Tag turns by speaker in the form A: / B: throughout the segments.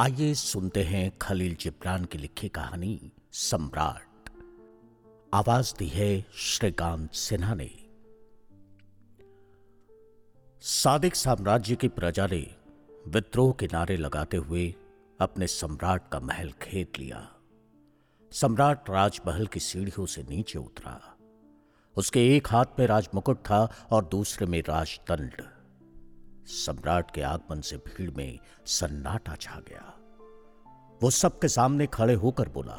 A: आइए सुनते हैं खलील जिब्रान की लिखी कहानी, सम्राट। आवाज़ दी है श्रीकांत सिन्हा ने। सादिक साम्राज्य की प्रजा ने विद्रोह के नारे लगाते हुए अपने सम्राट का महल खेत लिया। सम्राट राजमहल की सीढ़ियों से नीचे उतरा। उसके एक हाथ में राजमुकुट था और दूसरे में राजदंड। सम्राट के आगमन से भीड़ में सन्नाटा छा गया। वो सबके सामने खड़े होकर बोला,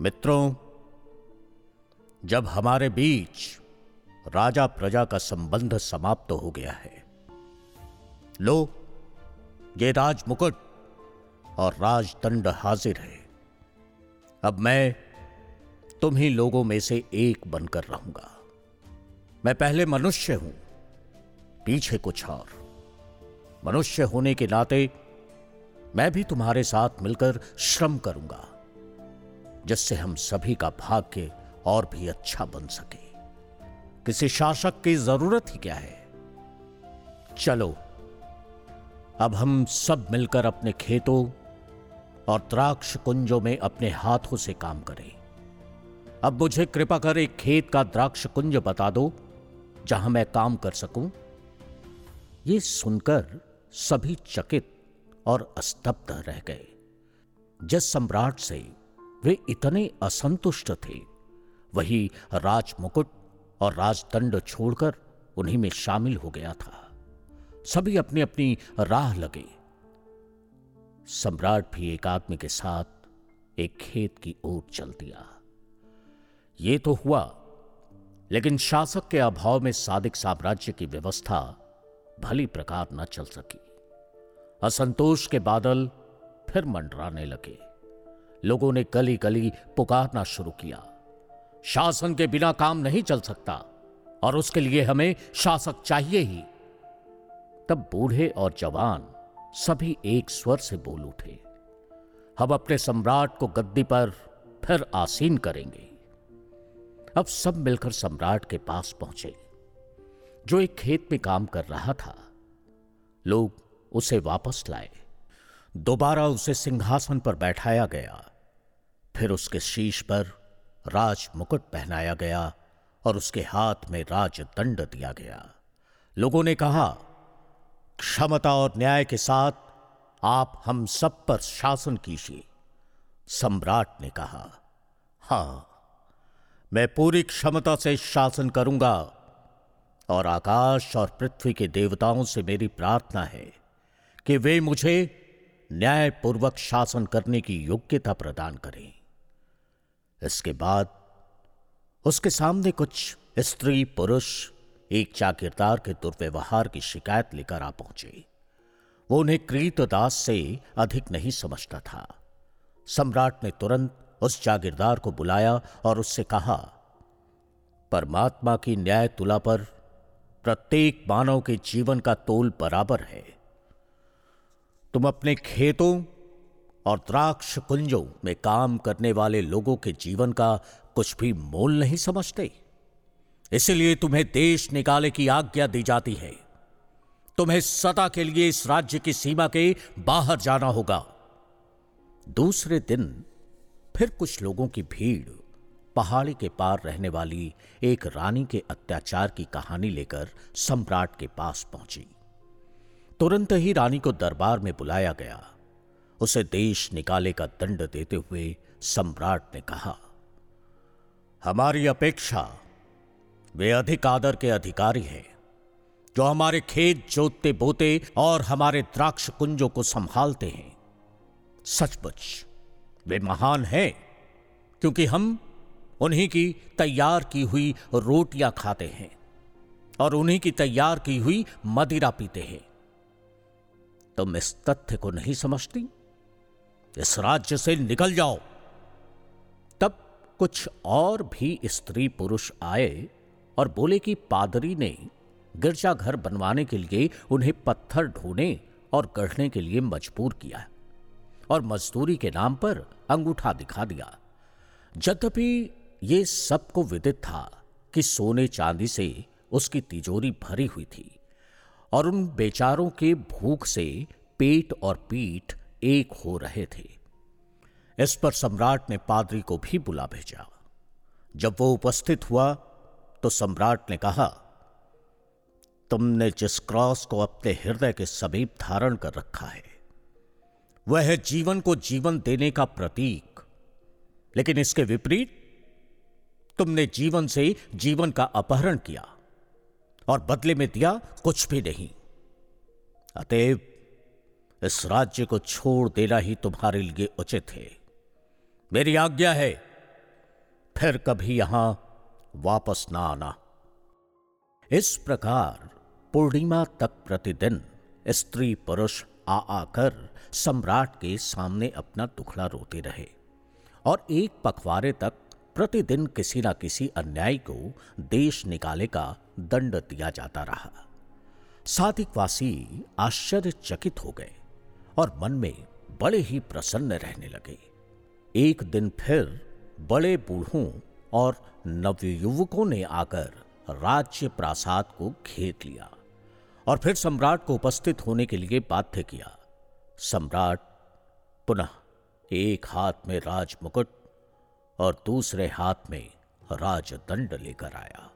A: मित्रों, जब हमारे बीच राजा प्रजा का संबंध समाप्त तो हो गया है, लो, ये राज मुकुट और राजदंड हाजिर है। अब मैं तुम ही लोगों में से एक बनकर रहूँगा। मैं पहले मनुष्य हूँ पीछे कुछ और मनुष्य होने के नाते मैं भी तुम्हारे साथ मिलकर श्रम करूँगा, जिससे हम सभी का भाग्य और भी अच्छा बन सके। किसी शासक की ज़रूरत ही क्या है? चलो, अब हम सब मिलकर अपने खेतों और द्राक्ष कुंजों में अपने हाथों से काम करें। अब मुझे कृपा कर एक खेत का द्राक्ष कुंज बता दो, जहाँ मैं काम कर सकूँ। ये सुनकर सभी चकित और स्तब्ध रह गए। जिस सम्राट से वे इतने असंतुष्ट थे, वही राजमुकुट और राजदंड छोड़कर उन्हीं में शामिल हो गया था। सभी अपनी अपनी राह लगे। सम्राट भी एक आदमी के साथ एक खेत की ओर चल दिया। ये तो हुआ, लेकिन शासक के अभाव में सादिक साम्राज्य की व्यवस्था भली प्रकार न चल सकी। असंतोष के बादल फिर मंडराने लगे। लोगों ने गली गली पुकारना शुरू किया। शासन के बिना काम नहीं चल सकता और उसके लिए हमें शासक चाहिए ही। तब बूढ़े और जवान सभी एक स्वर से बोल उठे। हम अपने सम्राट को गद्दी पर फिर आसीन करेंगे। अब सब मिलकर सम्राट के पास पहुँचे। जो एक खेत में काम कर रहा था। लोग उसे वापस लाए। दोबारा उसे सिंहासन पर बैठाया गया। फिर उसके शीश पर राज मुकुट पहनाया गया और उसके हाथ में राज दंड दिया गया। लोगों ने कहा, क्षमता और न्याय के साथ आप हम सब पर शासन कीजिए। सम्राट ने कहा, हाँ, मैं पूरी क्षमता से शासन करूँगा और आकाश और पृथ्वी के देवताओं से मेरी प्रार्थना है कि वे मुझे न्यायपूर्वक शासन करने की योग्यता प्रदान करें। इसके बाद उसके सामने कुछ स्त्री, पुरुष, एक जागीरदार के दुर्व्यवहार की शिकायत लेकर आ पहुँचे। वो उन्हें कृतदास से अधिक नहीं समझता था। सम्राट ने तुरंत उस जागीरदार को बुलाया और उससे कहा, परमात्मा की न्याय तुला पर प्रत्येक मानव के जीवन का तोल बराबर है। तुम अपने खेतों और द्राक्ष कुंजों में काम करने वाले लोगों के जीवन का कुछ भी मोल नहीं समझते। इसलिए तुम्हें देश निकाले की आज्ञा दी जाती है। तुम्हें सदा के लिए इस राज्य की सीमा के बाहर जाना होगा। दूसरे दिन फिर कुछ लोगों की भीड़ पहाड़ी के पार रहने वाली एक रानी के अत्याचार की कहानी लेकर सम्राट के पास पहुँची। तुरंत ही रानी को दरबार में बुलाया गया। उसे देश निकाले का दंड देते हुए सम्राट ने कहा, हमारी अपेक्षा, वे अधिक आदर के अधिकारी हैं, जो हमारे खेत जोतते बोते और हमारे द्राक्ष कुंजों को संभालते हैं। सचमुच, वे महान हैं, क्योंकि हम उन्हीं की तैयार की हुई रोटियाँ खाते हैं और उन्हीं की तैयार की हुई मदिरा पीते हैं। तुम इस तथ्य को नहीं समझती? इस राज्य से निकल जाओ। तब कुछ और भी स्त्री पुरुष आए और बोले कि पादरी ने गिरजाघर बनवाने के लिए उन्हें पत्थर ढोने और गढ़ने के लिए मजबूर किया और मजदूरी के नाम पर अंगूठा दिखा दिया। यद्यपि ये सबको विदित था कि सोने चांदी से उसकी तिजोरी भरी हुई थी और उन बेचारों के भूख से पेट और पीठ एक हो रहे थे। इस पर सम्राट ने पादरी को भी बुला भेजा। जब वो उपस्थित हुआ तो सम्राट ने कहा, तुमने जिस क्रॉस को अपने हृदय के समीप धारण कर रखा है, वह है जीवन को जीवन देने का प्रतीक। लेकिन इसके विपरीत तुमने जीवन से जीवन का अपहरण किया और बदले में दिया कुछ भी नहीं। अतएव इस राज्य को छोड़ देना ही तुम्हारे लिए उचित है। मेरी आज्ञा है, फिर कभी यहाँ वापस ना आना। इस प्रकार पूर्णिमा तक प्रतिदिन स्त्री पुरुष आ आकर सम्राट के सामने अपना दुखड़ा रोते रहे और एक पखवारे तक प्रतिदिन किसी न किसी अन्याय को देश निकाले का दंड दिया जाता रहा। साधिकवासी आश्चर्यचकित हो गए और मन में बड़े ही प्रसन्न रहने लगे। एक दिन फिर बड़े बूढ़ों और नवयुवकों ने आकर राज्य प्रासाद को घेर लिया और फिर सम्राट को उपस्थित होने के लिए बाध्य किया। सम्राट पुनः एक हाथ में राज मुकुट और दूसरे हाथ में राजदंड लेकर आया।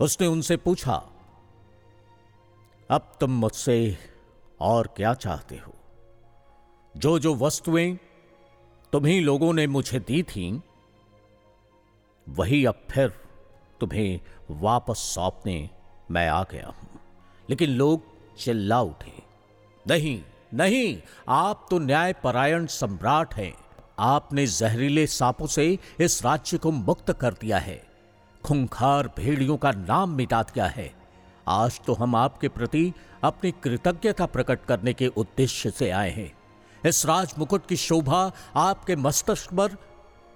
A: उसने उनसे पूछा अब तुम मुझसे और क्या चाहते हो? जो जो वस्तुएँ तुम्ही लोगों ने मुझे दी थीं, वही अब फिर तुम्हें वापस सौंपने मैं आ गया हूँ। लेकिन लोग चिल्ला उठे नहीं नहीं आप तो न्यायपरायण सम्राट हैं। आपने जहरीले सांपों से इस राज्य को मुक्त कर दिया है। खुंखार भेड़ियों का नाम मिटा दिया है। आज तो हम आपके प्रति अपनी कृतज्ञता प्रकट करने के उद्देश्य से आए हैं। इस राज मुकुट की शोभा आपके मस्तिष्क पर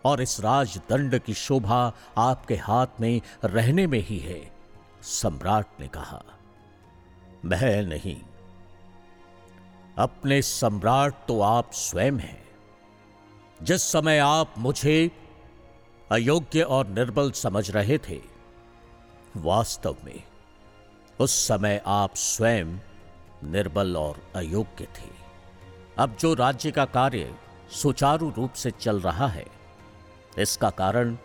A: और इस राजदंड की शोभा आपके हाथ में रहने में ही है, सम्राट ने कहा। मैं नहीं। अपने सम्राट तो आप स्वयं हैं। जिस समय आप मुझे अयोग्य और निर्बल समझ रहे थे, वास्तव में उस समय आप स्वयं निर्बल और अयोग्य थे। अब जो राज्य का कार्य सुचारू रूप से चल रहा है, इसका कारण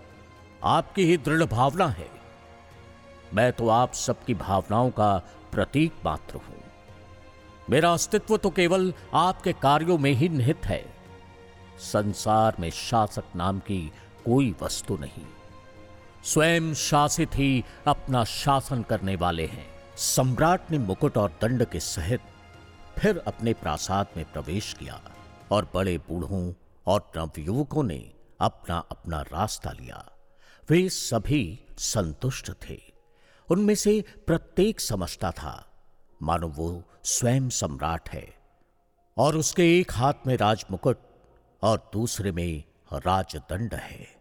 A: आपकी ही दृढ़ भावना है। मैं तो आप सबकी भावनाओं का प्रतीक मात्र हूँ। मेरा अस्तित्व तो केवल आपके कार्यों में ही निहित है। संसार में शासक नाम की कोई वस्तु नहीं। स्वयं शासित ही अपना शासन करने वाले हैं। सम्राट ने मुकुट और दंड के सहित फिर अपने प्रासाद में प्रवेश किया और बड़े बूढ़ों और नवयुवकों ने अपना अपना रास्ता लिया। वे सभी संतुष्ट थे। उनमें से प्रत्येक समझता था, मानो वो स्वयं सम्राट है और उसके एक हाथ में राजमुकुट और दूसरे में राजदंड है।